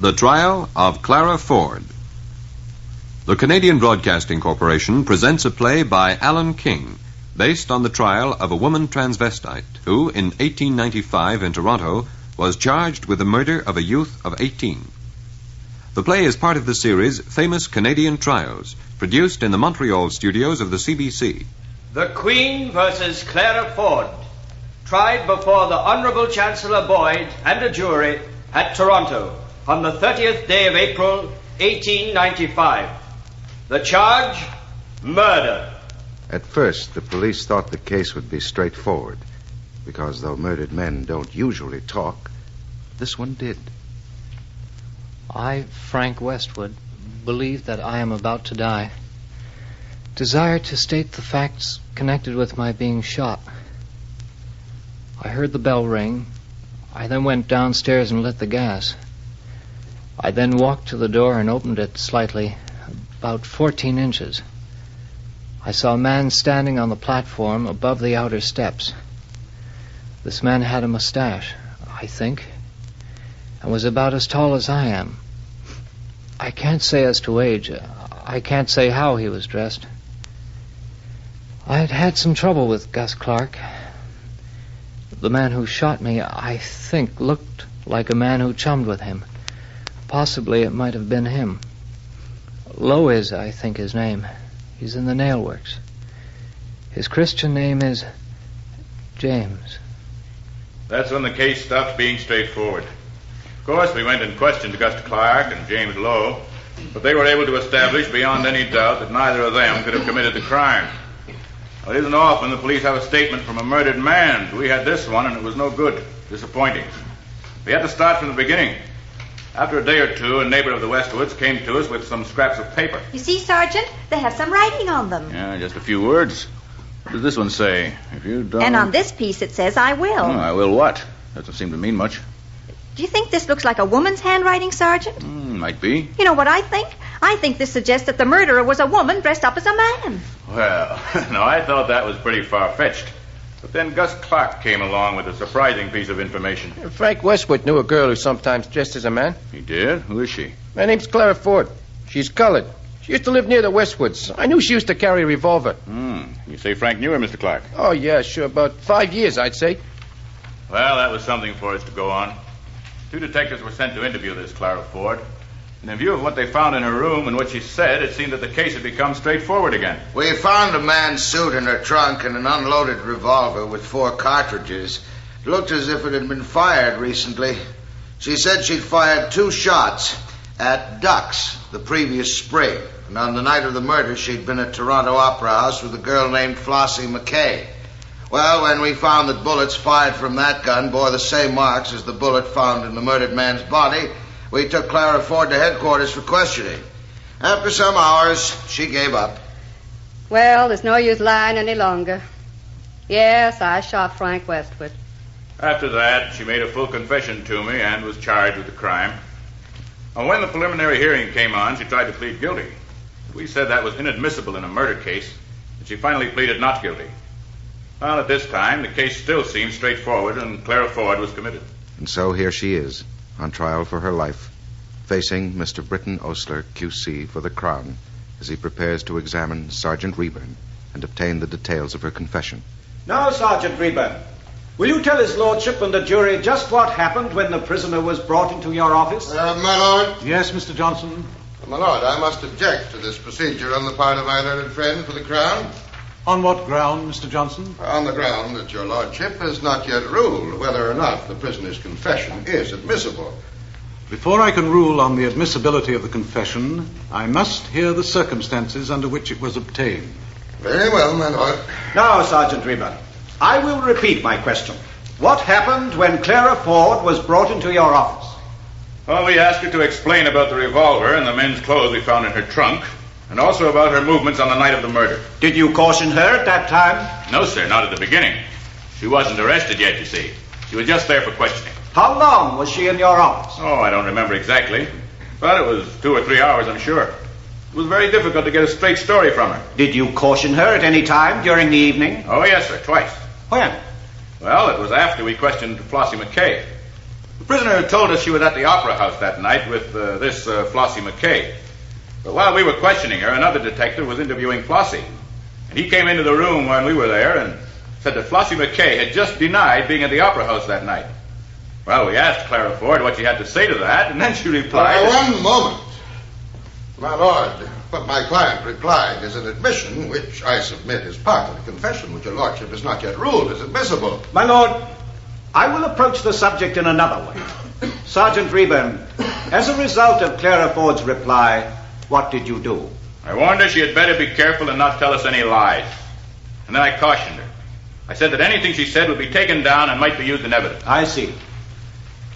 The Trial of Clara Ford. The Canadian Broadcasting Corporation presents a play by Alan King, based on the trial of a woman transvestite who, in 1895 in Toronto, was charged with the murder of a youth of 18. The play is part of the series Famous Canadian Trials, produced in the Montreal studios of the CBC. The Queen versus Clara Ford, tried before the Honorable Chancellor Boyd and a jury at Toronto on the 30th day of April, 1895. The charge, murder. At first, the police thought the case would be straightforward, because though murdered men don't usually talk, this one did. I, Frank Westwood, believe that I am about to die. Desire to state the facts connected with my being shot. I heard the bell ring. I then went downstairs and lit the gas. I then walked to the door and opened it slightly, about 14 inches. I saw a man standing on the platform above the outer steps. This man had a mustache, I think, and was about as tall as I am. I can't say as to age. I can't say how he was dressed. I had had some trouble with Gus Clark. The man who shot me, I think, looked like a man who chummed with him. Possibly it might have been him. Lowe is, I think, his name. He's in the nail works. His Christian name is James. That's when the case stopped being straightforward. Of course, we went and questioned Gus Clark and James Lowe, but they were able to establish beyond any doubt that neither of them could have committed the crime. Well, it isn't often the police have a statement from a murdered man. We had this one, and it was no good. Disappointing. We had to start from the beginning. After a day or two, a neighbor of the Westwoods came to us with some scraps of paper. You see, Sergeant, they have some writing on them. Yeah, just a few words. What does this one say? If you don't. And on this piece it says, I will. Oh, I will what? Doesn't seem to mean much. Do you think this looks like a woman's handwriting, Sergeant? Mm, might be. You know what I think? I think this suggests that the murderer was a woman dressed up as a man. Well, no, I thought that was pretty far fetched. But then Gus Clark came along with a surprising piece of information. Frank Westwood knew a girl who sometimes dressed as a man. He did? Who is she? Her name's Clara Ford. She's colored. She used to live near the Westwoods. I knew she used to carry a revolver. Hmm. You say Frank knew her, Mr. Clark? Oh, yeah, sure. About five years, I'd say. Well, that was something for us to go on. Two detectives were sent to interview this Clara Ford. In view of what they found in her room and what she said, it seemed that the case had become straightforward again. We found a man's suit in her trunk and an unloaded revolver with four cartridges. It looked as if it had been fired recently. She said she'd fired two shots at ducks the previous spring. And on the night of the murder, she'd been at Toronto Opera House with a girl named Flossie McKay. Well, when we found that bullets fired from that gun bore the same marks as the bullet found in the murdered man's body, we took Clara Ford to headquarters for questioning. After some hours, she gave up. Well, there's no use lying any longer. Yes, I shot Frank Westwood. After that, she made a full confession to me and was charged with the crime. And when the preliminary hearing came on, she tried to plead guilty. We said that was inadmissible in a murder case, and she finally pleaded not guilty. Well, at this time, the case still seemed straightforward, and Clara Ford was committed. And so here she is, on trial for her life, facing Mr. Britton Osler, QC, for the Crown, as he prepares to examine Sergeant Reburn and obtain the details of her confession. Now, Sergeant Reburn, will you tell his lordship and the jury just what happened when the prisoner was brought into your office? Uh, my lord. Yes, Mr. Johnson. My lord, I must object to this procedure on the part of my learned friend for the Crown. On what ground, Mr. Johnson? On the ground that your lordship has not yet ruled whether or not the prisoner's confession is admissible. Before I can rule on the admissibility of the confession, I must hear the circumstances under which it was obtained. Very well, my lord. Now, Sergeant Reburn, I will repeat my question. What happened when Clara Ford was brought into your office? Well, we asked her to explain about the revolver and the men's clothes we found in her trunk, and also about her movements on the night of the murder. Did you caution her at that time? No, sir, not at the beginning. She wasn't arrested yet, you see. She was just there for questioning. How long was she in your office? Oh, I don't remember exactly. But it was two or three hours, I'm sure. It was very difficult to get a straight story from her. Did you caution her at any time during the evening? Oh, yes, sir, twice. When? Well, it was after we questioned Flossie McKay. The prisoner told us she was at the Opera House that night with uh, this uh, Flossie McKay. But while we were questioning her, another detective was interviewing Flossie. And he came into the room when we were there and said that Flossie McKay had just denied being at the Opera House that night. Well, we asked Clara Ford what she had to say to that, and then she replied. Now, one moment. My lord, what my client replied is an admission, which I submit is part of the confession, which your lordship has not yet ruled as admissible. My lord, I will approach the subject in another way. Sergeant Reburn, as a result of Clara Ford's reply, what did you do? I warned her she had better be careful and not tell us any lies. And then I cautioned her. I said that anything she said would be taken down and might be used in evidence. I see.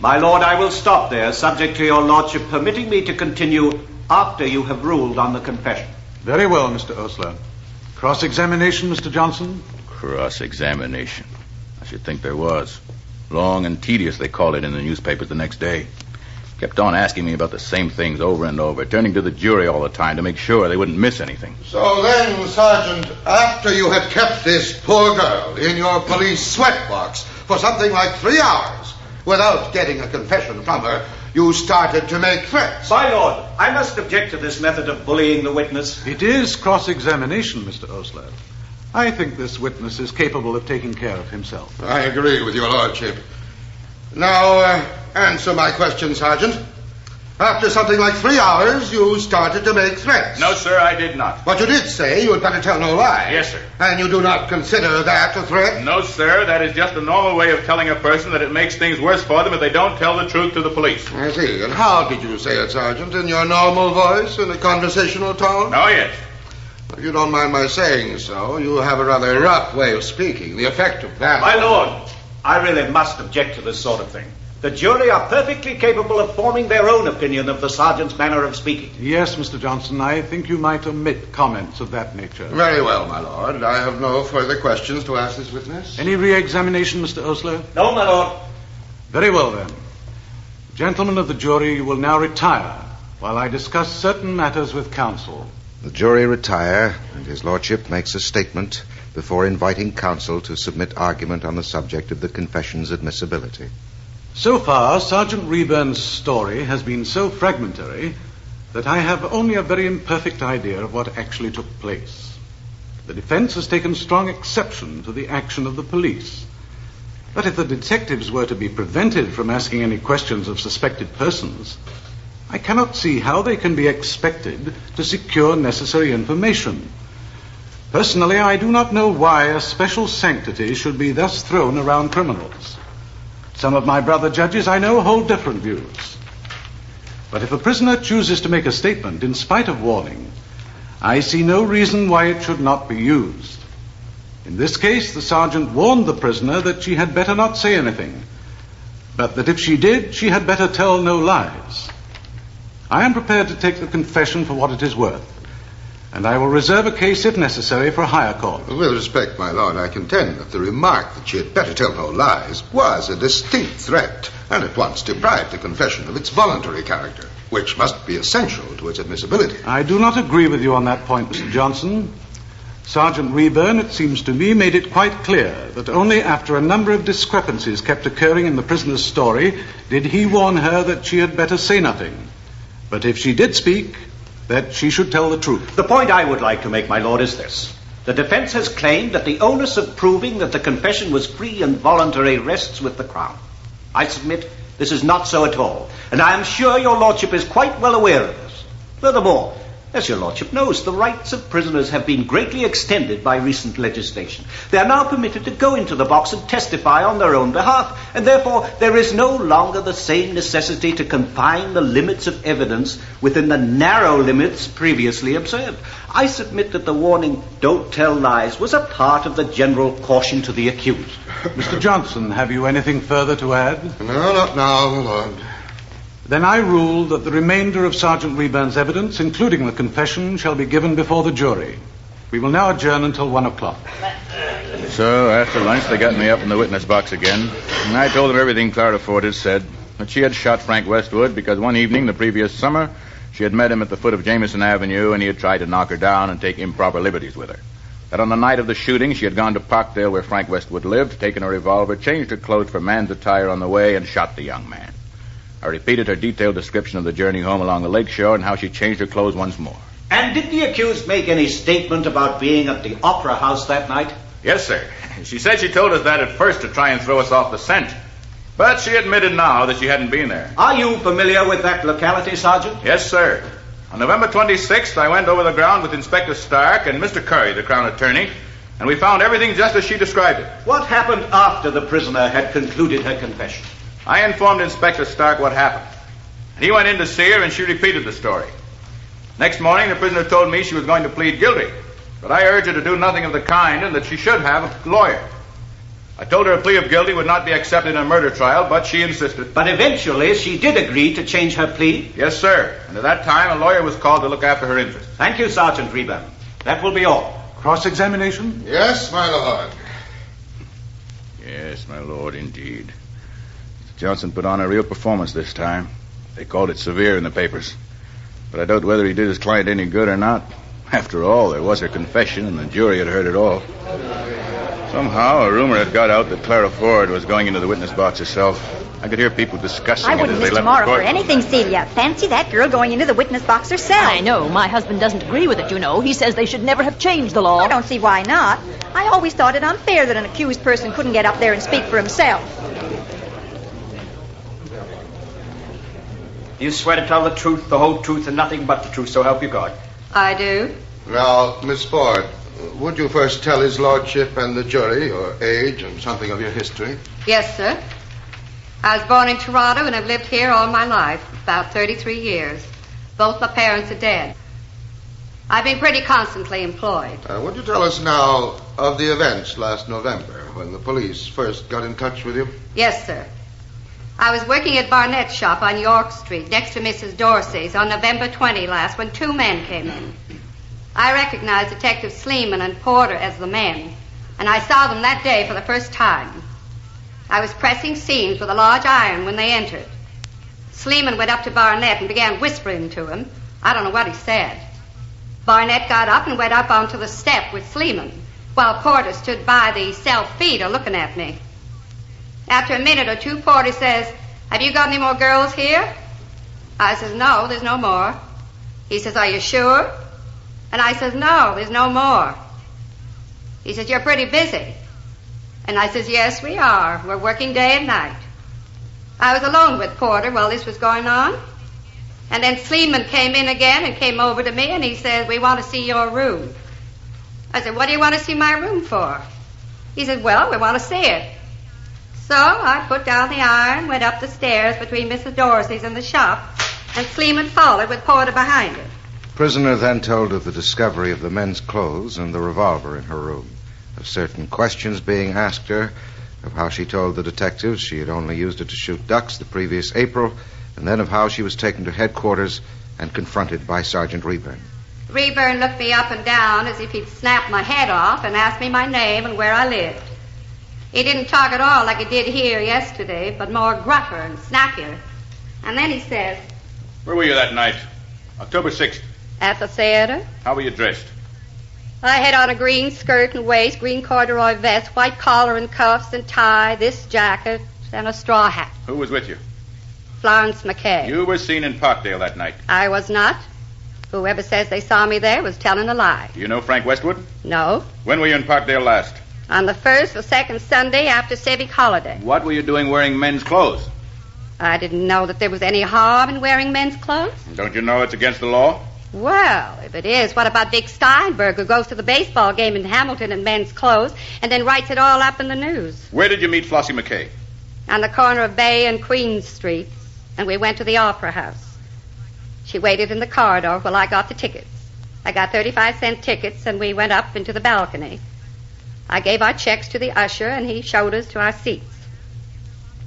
My lord, I will stop there, subject to your lordship permitting me to continue after you have ruled on the confession. Very well, Mr. Osler. Cross examination, Mr. Johnson? Cross examination. I should think there was. Long and tedious, they called it in the newspapers the next day. Kept on asking me about the same things over and over, turning to the jury all the time to make sure they wouldn't miss anything. So then, Sergeant, after you had kept this poor girl in your police sweatbox for something like three hours without getting a confession from her, you started to make threats. My lord, I must object to this method of bullying the witness. It is cross examination, Mr. Osler. I think this witness is capable of taking care of himself. I agree with your lordship. Now, uh, answer my question, Sergeant. After something like three hours, you started to make threats. No, sir, I did not. But you did say you had better tell no lie. Yes, sir. And you do not consider that a threat? No, sir, that is just a normal way of telling a person that it makes things worse for them if they don't tell the truth to the police. I see. And how did you say it, Sergeant? In your normal voice, in a conversational tone? Oh, yes. If you don't mind my saying so, you have a rather rough way of speaking. The effect of that. My lord, I really must object to this sort of thing. The jury are perfectly capable of forming their own opinion of the sergeant's manner of speaking. Yes, Mr. Johnson, I think you might omit comments of that nature. Very well, my lord. I have no further questions to ask this witness. Any re examination, Mr. Osler? No, my lord. Very well, then. Gentlemen of the jury, you will now retire while I discuss certain matters with counsel. The jury retire, and his lordship makes a statement before inviting counsel to submit argument on the subject of the confession's admissibility. So far, Sergeant Reburn's story has been so fragmentary that I have only a very imperfect idea of what actually took place. The defense has taken strong exception to the action of the police. But if the detectives were to be prevented from asking any questions of suspected persons, I cannot see how they can be expected to secure necessary information. Personally, I do not know why a special sanctity should be thus thrown around criminals. Some of my brother judges I know hold different views. But if a prisoner chooses to make a statement in spite of warning, I see no reason why it should not be used. In this case, the sergeant warned the prisoner that she had better not say anything, but that if she did, she had better tell no lies. I am prepared to take the confession for what it is worth, and I will reserve a case, if necessary, for a higher court. With respect, my lord, I contend that the remark that she had better tell no lies was a distinct threat, and at once deprived the confession of its voluntary character, which must be essential to its admissibility. I do not agree with you on that point, Mr. Johnson. Sergeant Reburn, it seems to me, made it quite clear that only after a number of discrepancies kept occurring in the prisoner's story did he warn her that she had better say nothing. But if she did speak, that she should tell the truth. The point I would like to make, my lord, is this. The defense has claimed that the onus of proving that the confession was free and voluntary rests with the Crown. I submit this is not so at all, and I am sure your lordship is quite well aware of this. Furthermore, as your lordship knows, the rights of prisoners have been greatly extended by recent legislation. They are now permitted to go into the box and testify on their own behalf, and therefore there is no longer the same necessity to confine the limits of evidence within the narrow limits previously observed. I submit that the warning, don't tell lies, was a part of the general caution to the accused. Mr. Johnson, have you anything further to add? No, not now, my lord. Then I rule that the remainder of Sergeant Reburn's evidence, including the confession, shall be given before the jury. We will now adjourn until one o'clock. So, after lunch, they got me up in the witness box again, and I told them everything Clara Ford had said. That she had shot Frank Westwood because one evening the previous summer, she had met him at the foot of Jameson Avenue, and he had tried to knock her down and take improper liberties with her. that on the night of the shooting she had gone to Parkdale where Frank Westwood lived, taken a revolver, changed her clothes for man's attire on the way, and shot the young man. I repeated her detailed description of the journey home along the lake shore and how she changed her clothes once more. And did the accused make any statement about being at the Opera House that night? Yes, sir. She said she told us that at first to try and throw us off the scent. But she admitted now that she hadn't been there. Are you familiar with that locality, Sergeant? Yes, sir. On November 26th, I went over the ground with Inspector Stark and Mr. Curry, the Crown Attorney, and we found everything just as she described it. What happened after the prisoner had concluded her confession? I informed Inspector Stark what happened. He went in to see her, and she repeated the story. Next morning, the prisoner told me she was going to plead guilty, but I urged her to do nothing of the kind and that she should have a lawyer. I told her a plea of guilty would not be accepted in a murder trial, but she insisted. But eventually, she did agree to change her plea? Yes, sir. And at that time, a lawyer was called to look after her interests. Thank you, Sergeant Reburn. That will be all. Cross examination? Yes, my lord. Yes, my lord, indeed. Johnson put on a real performance this time. They called it severe in the papers. But I doubt whether he did his client any good or not. After all, there was her confession, and the jury had heard it all. Somehow, a rumor had got out that Clara Ford was going into the witness box herself. I could hear people discussing I it wouldn't as they miss left tomorrow the for anything, Celia. Fancy that girl going into the witness box herself. I know. My husband doesn't agree with it, you know. He says they should never have changed the law. I don't see why not. I always thought it unfair that an accused person couldn't get up there and speak for himself. You swear to tell the truth, the whole truth, and nothing but the truth, so help you God. I do. Now, Miss Ford, would you first tell his lordship and the jury your age and something of your history? Yes, sir. I was born in Toronto and have lived here all my life, about 33 years. Both my parents are dead. I've been pretty constantly employed. Uh, would you tell us now of the events last November when the police first got in touch with you? Yes, sir. I was working at Barnett's shop on York Street next to Mrs. Dorsey's on November 20 last when two men came in. I recognized Detective Sleeman and Porter as the men, and I saw them that day for the first time. I was pressing seams with a large iron when they entered. Sleeman went up to Barnett and began whispering to him. I don't know what he said. Barnett got up and went up onto the step with Sleeman, while Porter stood by the self feeder looking at me. After a minute or two, Porter says, Have you got any more girls here? I says, No, there's no more. He says, Are you sure? And I says, No, there's no more. He says, You're pretty busy. And I says, Yes, we are. We're working day and night. I was alone with Porter while this was going on. And then Sleeman came in again and came over to me and he said, We want to see your room. I said, What do you want to see my room for? He said, Well, we want to see it. So I put down the iron, went up the stairs between Mrs. Dorsey's and the shop, and Sleeman followed with Porter behind him. Prisoner then told of the discovery of the men's clothes and the revolver in her room, of certain questions being asked her, of how she told the detectives she had only used it to shoot ducks the previous April, and then of how she was taken to headquarters and confronted by Sergeant Reburn. Reburn looked me up and down as if he'd snapped my head off and asked me my name and where I lived. He didn't talk at all like he did here yesterday, but more gruffer and snappier. And then he says, Where were you that night? October 6th. At the theater, How were you dressed? I had on a green skirt and waist, green corduroy vest, white collar and cuffs and tie, this jacket, and a straw hat. Who was with you? Florence McKay. You were seen in Parkdale that night. I was not. Whoever says they saw me there was telling a lie. Do you know Frank Westwood? No. When were you in Parkdale last? On the first or second Sunday after civic holiday. What were you doing wearing men's clothes? I didn't know that there was any harm in wearing men's clothes. Don't you know it's against the law? Well, if it is, what about Vic Steinberg, who goes to the baseball game in Hamilton in men's clothes and then writes it all up in the news? Where did you meet Flossie McKay? On the corner of Bay and Queen Streets, and we went to the Opera House. She waited in the corridor while I got the tickets. I got 35 cent tickets, and we went up into the balcony. I gave our checks to the usher, and he showed us to our seats.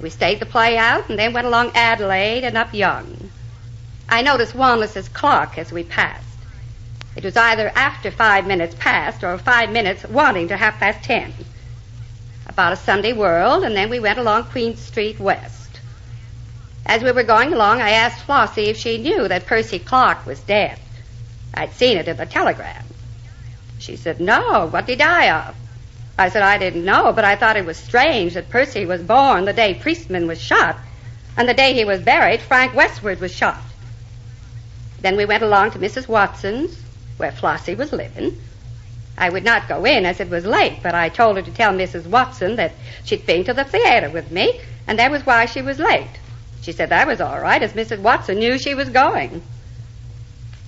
We stayed the play out, and then went along Adelaide and up Yonge. I noticed Wanless's clock as we passed. It was either after five minutes past or five minutes wanting to half past ten. About a Sunday World, and then we went along Queen Street West. As we were going along, I asked Flossie if she knew that Percy Clark was dead. I'd seen it in the telegram. She said, No, what did he die of? I said, I didn't know, but I thought it was strange that Percy was born the day Priestman was shot, and the day he was buried, Frank Westwood was shot. Then we went along to Mrs. Watson's, where Flossie was living. I would not go in as it was late, but I told her to tell Mrs. Watson that she'd been to the theater with me, and that was why she was late. She said that was all right, as Mrs. Watson knew she was going.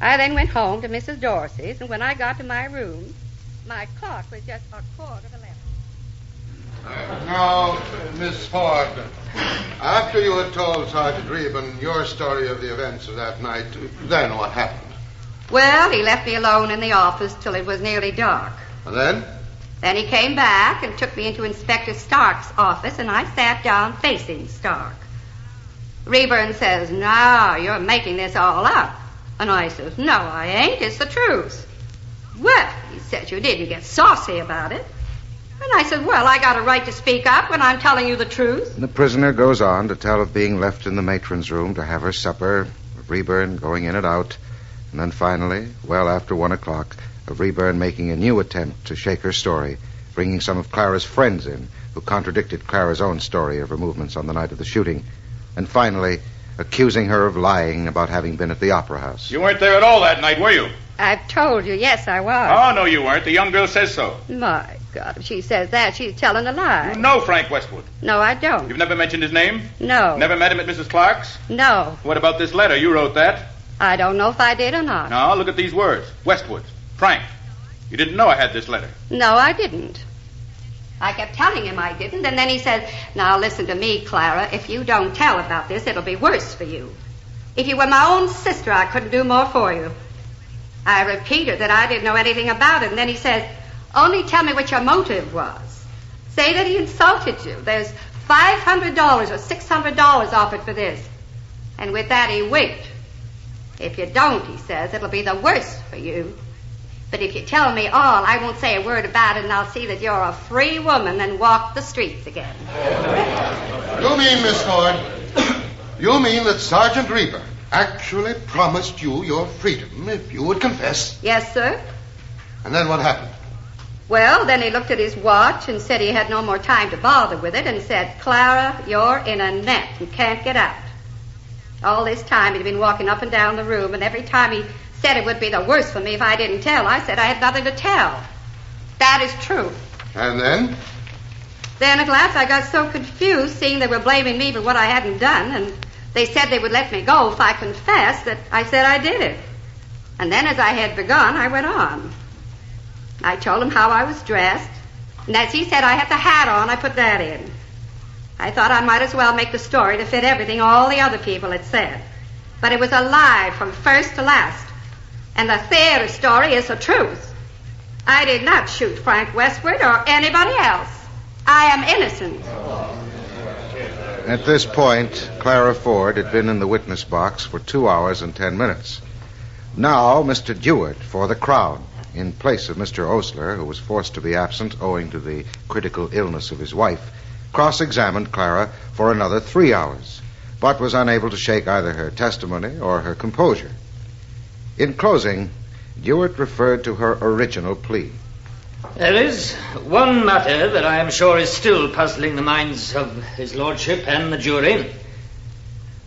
I then went home to Mrs. Dorsey's, and when I got to my room, my clock was just a quarter of eleven. Now, Miss Ford, after you had told Sergeant Reburn your story of the events of that night, then what happened? Well, he left me alone in the office till it was nearly dark. And then? Then he came back and took me into Inspector Stark's office, and I sat down facing Stark. Reburn says, No, you're making this all up. And I says, No, I ain't. It's the truth. Well, he said, You didn't get saucy about it. And I said, Well, I got a right to speak up when I'm telling you the truth. And The prisoner goes on to tell of being left in the matron's room to have her supper, of Reburn going in and out, and then finally, well after one o'clock, of Reburn making a new attempt to shake her story, bringing some of Clara's friends in, who contradicted Clara's own story of her movements on the night of the shooting, and finally, accusing her of lying about having been at the opera house. You weren't there at all that night, were you? I've told you, yes, I was. Oh, no, you weren't. The young girl says so. My God, if she says that, she's telling a lie. You know Frank Westwood. No, I don't. You've never mentioned his name? No. Never met him at Mrs. Clark's? No. What about this letter? You wrote that. I don't know if I did or not. Now, look at these words Westwood, Frank. You didn't know I had this letter. No, I didn't. I kept telling him I didn't, and then he said, Now listen to me, Clara. If you don't tell about this, it'll be worse for you. If you were my own sister, I couldn't do more for you. I repeated that I didn't know anything about it, and then he says, Only tell me what your motive was. Say that he insulted you. There's $500 or $600 offered for this. And with that, he winked. If you don't, he says, it'll be the worse for you. But if you tell me all, I won't say a word about it, and I'll see that you're a free woman and walk the streets again. You mean, Miss Ford, you mean that Sergeant Reburn actually promised you your freedom if you would confess? Yes, sir. And then what happened? Well, then he looked at his watch and said he had no more time to bother with it and said, Clara, you're in a net and can't get out. All this time he'd been walking up and down the room, and every time he said it would be the worse for me if I didn't tell, I said I had nothing to tell. That is true. And then? Then at last I got so confused, seeing they were blaming me for what I hadn't done, and they said they would let me go if I confessed, that I said I did it. And then as I had begun, I went on. I told him how I was dressed, and as he said I had the hat on, I put that in. I thought I might as well make the story to fit everything all the other people had said. But it was a lie from first to last. And the theater story is the truth. I did not shoot Frank Westwood or anybody else. I am innocent. At this point, Clara Ford had been in the witness box for two hours and ten minutes. Now, Mr. Dewitt for the Crown, in place of Mr. Osler, who was forced to be absent owing to the critical illness of his wife, cross examined Clara for another three hours, but was unable to shake either her testimony or her composure. In closing, Dewitt referred to her original plea. There is one matter that I am sure is still puzzling the minds of His Lordship and the jury.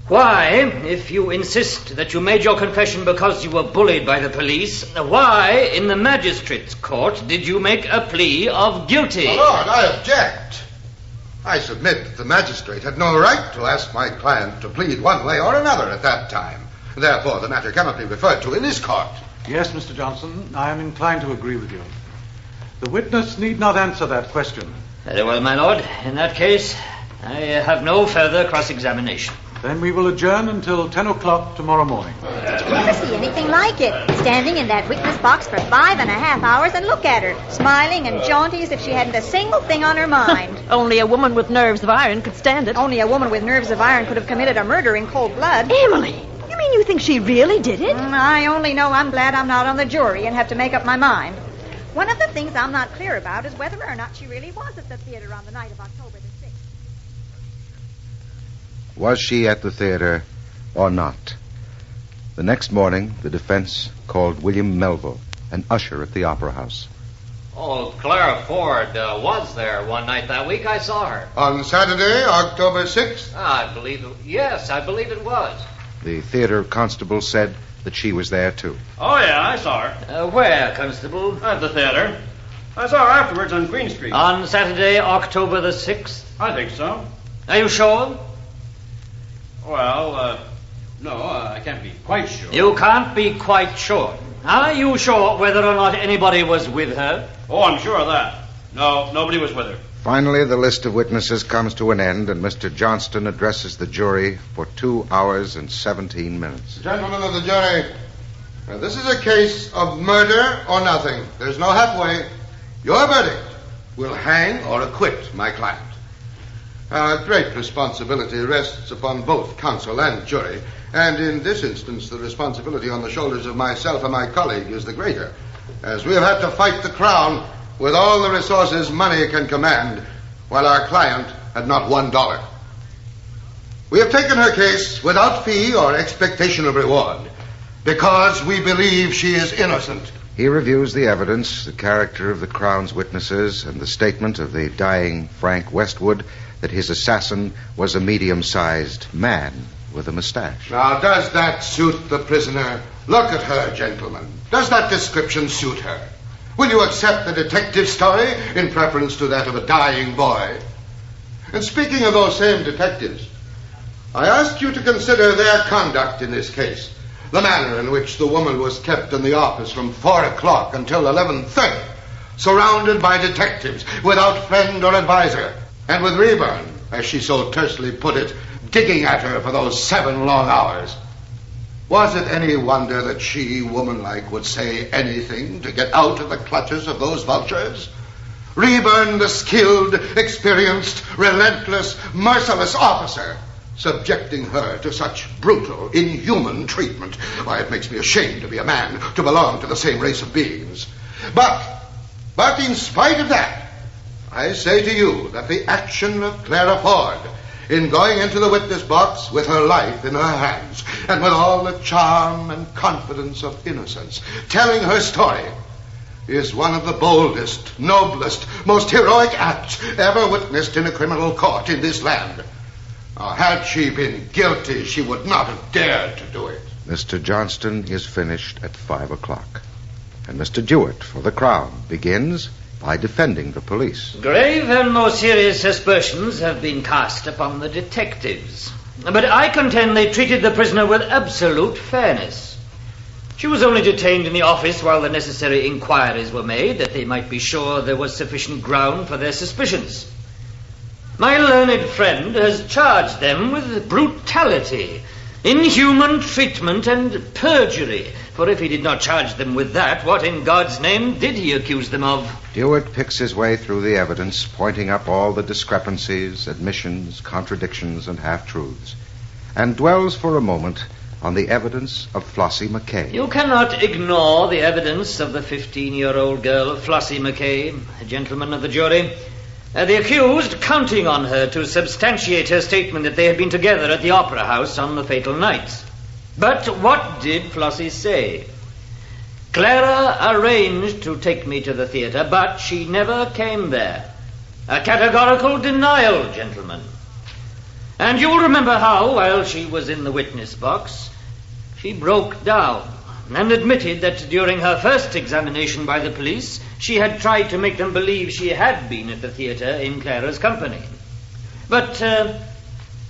Why, if you insist that you made your confession because you were bullied by the police, why, in the magistrate's court, did you make a plea of guilty? My lord, I object. I submit that the magistrate had no right to ask my client to plead one way or another at that time. Therefore, the matter cannot be referred to in this court. Yes, Mr. Johnson, I am inclined to agree with you. The witness need not answer that question. Very well, my lord. In that case, I have no further cross examination. Then we will adjourn until 10 o'clock tomorrow morning. Did you ever see anything like it? Standing in that witness box for five and a half hours and look at her, smiling and jaunty as if she hadn't a single thing on her mind. Only a woman with nerves of iron could stand it. Only a woman with nerves of iron could have committed a murder in cold blood. Emily, you mean you think she really did it? Mm, I only know I'm glad I'm not on the jury and have to make up my mind. One of the things I'm not clear about is whether or not she really was at the theater on the night of October the 6th. Was she at the theater or not? The next morning, the defense called William Melville, an usher at the Opera House. Oh, Clara Ford uh, was there one night that week. I saw her. On Saturday, October 6th? Ah, I believe it. Yes, I believe it was. The theater constable said that she was there too. Oh, yeah, I saw her. Uh, where, Constable? At the theater. I saw her afterwards on Queen Street. On Saturday, October the 6th? I think so. Are you sure? Well, uh, no, uh, I can't be quite sure. You can't be quite sure. Are you sure whether or not anybody was with her? Oh, I'm sure of that. No, nobody was with her. Finally, the list of witnesses comes to an end, and Mr. Johnston addresses the jury for two hours and 17 minutes. Gentlemen of the jury, this is a case of murder or nothing. There's no halfway. Your verdict will hang or acquit my client. A great responsibility rests upon both counsel and jury, and in this instance, the responsibility on the shoulders of myself and my colleague is the greater, as we have had to fight the Crown with all the resources money can command, while our client had not one dollar. We have taken her case without fee or expectation of reward, because we believe she is innocent. He reviews the evidence, the character of the Crown's witnesses, and the statement of the dying Frank Westwood that his assassin was a medium sized man with a mustache. Now, does that suit the prisoner? Look at her, gentlemen. Does that description suit her? Will you accept the detective's story in preference to that of a dying boy? And speaking of those same detectives, I ask you to consider their conduct in this case. The manner in which the woman was kept in the office from four o'clock until eleven thirty, surrounded by detectives, without friend or adviser, and with Reburn, as she so tersely put it, digging at her for those seven long hours. Was it any wonder that she, womanlike, would say anything to get out of the clutches of those vultures? Reburn, the skilled, experienced, relentless, merciless officer, subjecting her to such brutal, inhuman treatment. Why, it makes me ashamed to be a man, to belong to the same race of beings. But, but in spite of that, I say to you that the action of Clara Ford in going into the witness box with her life in her hands and with all the charm and confidence of innocence, telling her story, is one of the boldest, noblest, most heroic acts ever witnessed in a criminal court in this land. Now, had she been guilty, she would not have dared to do it. Mr. Johnston is finished at five o'clock. And Mr. Dewitt, for the Crown, begins by defending the police. Grave and more serious aspersions have been cast upon the detectives. But I contend they treated the prisoner with absolute fairness. She was only detained in the office while the necessary inquiries were made that they might be sure there was sufficient ground for their suspicions. My learned friend has charged them with brutality, inhuman treatment, and perjury. For if he did not charge them with that, what in God's name did he accuse them of? Dewitt picks his way through the evidence, pointing up all the discrepancies, admissions, contradictions, and half truths, and dwells for a moment on the evidence of Flossie McKay. You cannot ignore the evidence of the 15 year old girl, Flossie McKay, a gentleman of the jury. Uh, the accused counting on her to substantiate her statement that they had been together at the Opera House on the fatal night. But what did Flossie say? Clara arranged to take me to the theater, but she never came there. A categorical denial, gentlemen. And you'll remember how, while she was in the witness box, she broke down and admitted that during her first examination by the police, she had tried to make them believe she had been at the theater in Clara's company. But uh,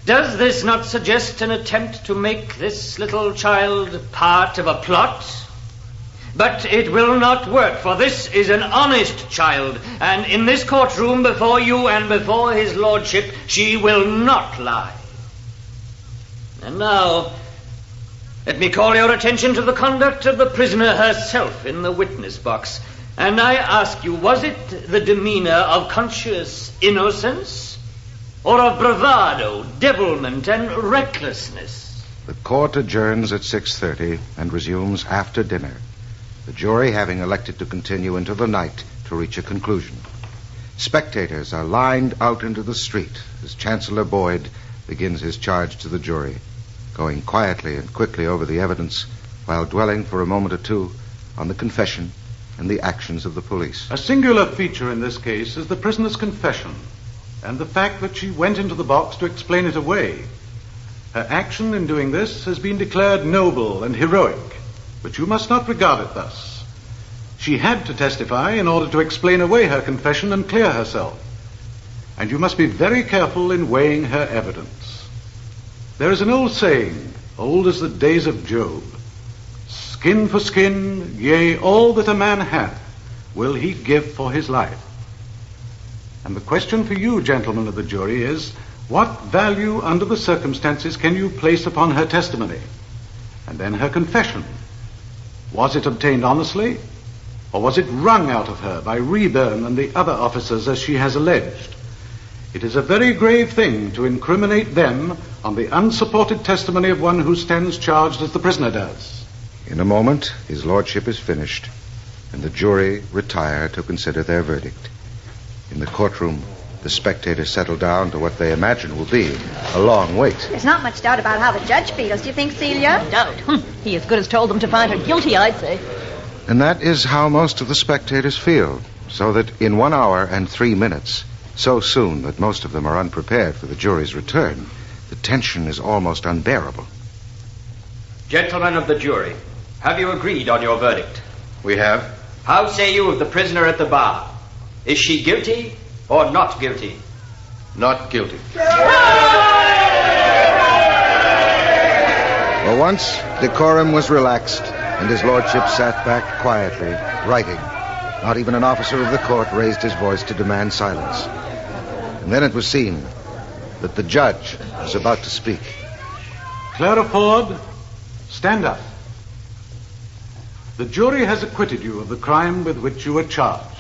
does this not suggest an attempt to make this little child part of a plot? But it will not work, for this is an honest child, and in this courtroom before you and before his lordship, she will not lie. And now, let me call your attention to the conduct of the prisoner herself in the witness box. And I ask you, was it the demeanor of conscious innocence? Or of bravado, devilment, and recklessness? The court adjourns at 6.30 and resumes after dinner, the jury having elected to continue into the night to reach a conclusion. Spectators are lined out into the street as Chancellor Boyd begins his charge to the jury, going quietly and quickly over the evidence while dwelling for a moment or two on the confession and the actions of the police. A singular feature in this case is the prisoner's confession and the fact that she went into the box to explain it away. Her action in doing this has been declared noble and heroic, but you must not regard it thus. She had to testify in order to explain away her confession and clear herself. And you must be very careful in weighing her evidence. There is an old saying, old as the days of Job Skin for skin, yea, all that a man hath, will he give for his life. And the question for you, gentlemen of the jury, is what value under the circumstances can you place upon her testimony? And then her confession. Was it obtained honestly? Or was it wrung out of her by Reburn and the other officers as she has alleged? It is a very grave thing to incriminate them on the unsupported testimony of one who stands charged as the prisoner does. In a moment, his lordship is finished, and the jury retire to consider their verdict. In the courtroom, the spectators settle down to what they imagine will be a long wait. There's not much doubt about how the judge feels, do you think, Celia? No doubt. Hm. He as good as told them to find her guilty, I'd say. And that is how most of the spectators feel, so that in one hour and three minutes, so soon that most of them are unprepared for the jury's return, the tension is almost unbearable. Gentlemen of the jury, have you agreed on your verdict? We have. How say you of the prisoner at the bar? Is she guilty or not guilty? Not guilty. For once, decorum was relaxed, and his lordship sat back quietly, writing. Not even an officer of the court raised his voice to demand silence. And then it was seen that the judge was about to speak. Clara Ford, stand up. The jury has acquitted you of the crime with which you were charged.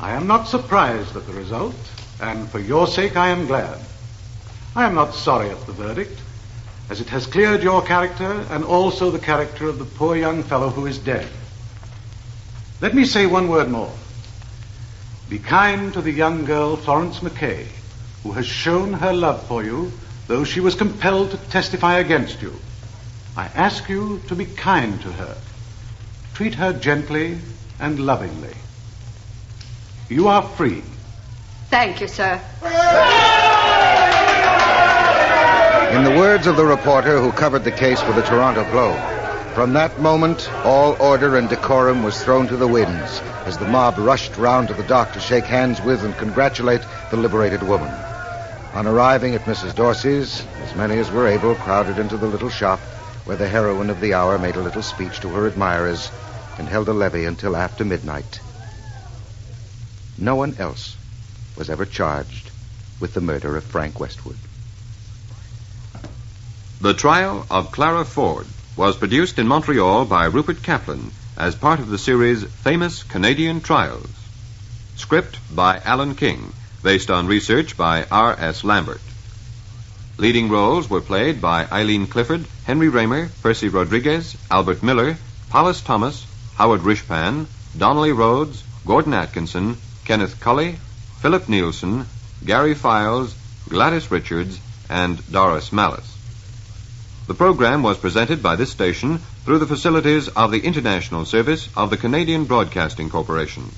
I am not surprised at the result, and for your sake I am glad. I am not sorry at the verdict, as it has cleared your character and also the character of the poor young fellow who is dead. Let me say one word more. Be kind to the young girl, Florence McKay, who has shown her love for you, though she was compelled to testify against you. I ask you to be kind to her. Treat her gently and lovingly. You are free. Thank you, sir. In the words of the reporter who covered the case for the Toronto Globe, from that moment, all order and decorum was thrown to the winds as the mob rushed round to the dock to shake hands with and congratulate the liberated woman. On arriving at Mrs. Dorsey's, as many as were able crowded into the little shop where the heroine of the hour made a little speech to her admirers and held a levee until after midnight. No one else was ever charged with the murder of Frank Westwood. The Trial of Clara Ford was produced in Montreal by Rupert Caplan as part of the series Famous Canadian Trials. Script by Alan King, based on research by R.S. Lambert. Leading roles were played by Eileen Clifford, Henry Ramer, Percy Rodrigues, Albert Miller, Hollis Thomas, Howard Ryshpan, Donnelly Rhodes, Gordon Atkinson, Kenneth Cully, Philip Nielsen, Gary Files, Gladys Richards, and Doris Mallis. The program was presented by this station through the facilities of the International Service of the Canadian Broadcasting Corporation.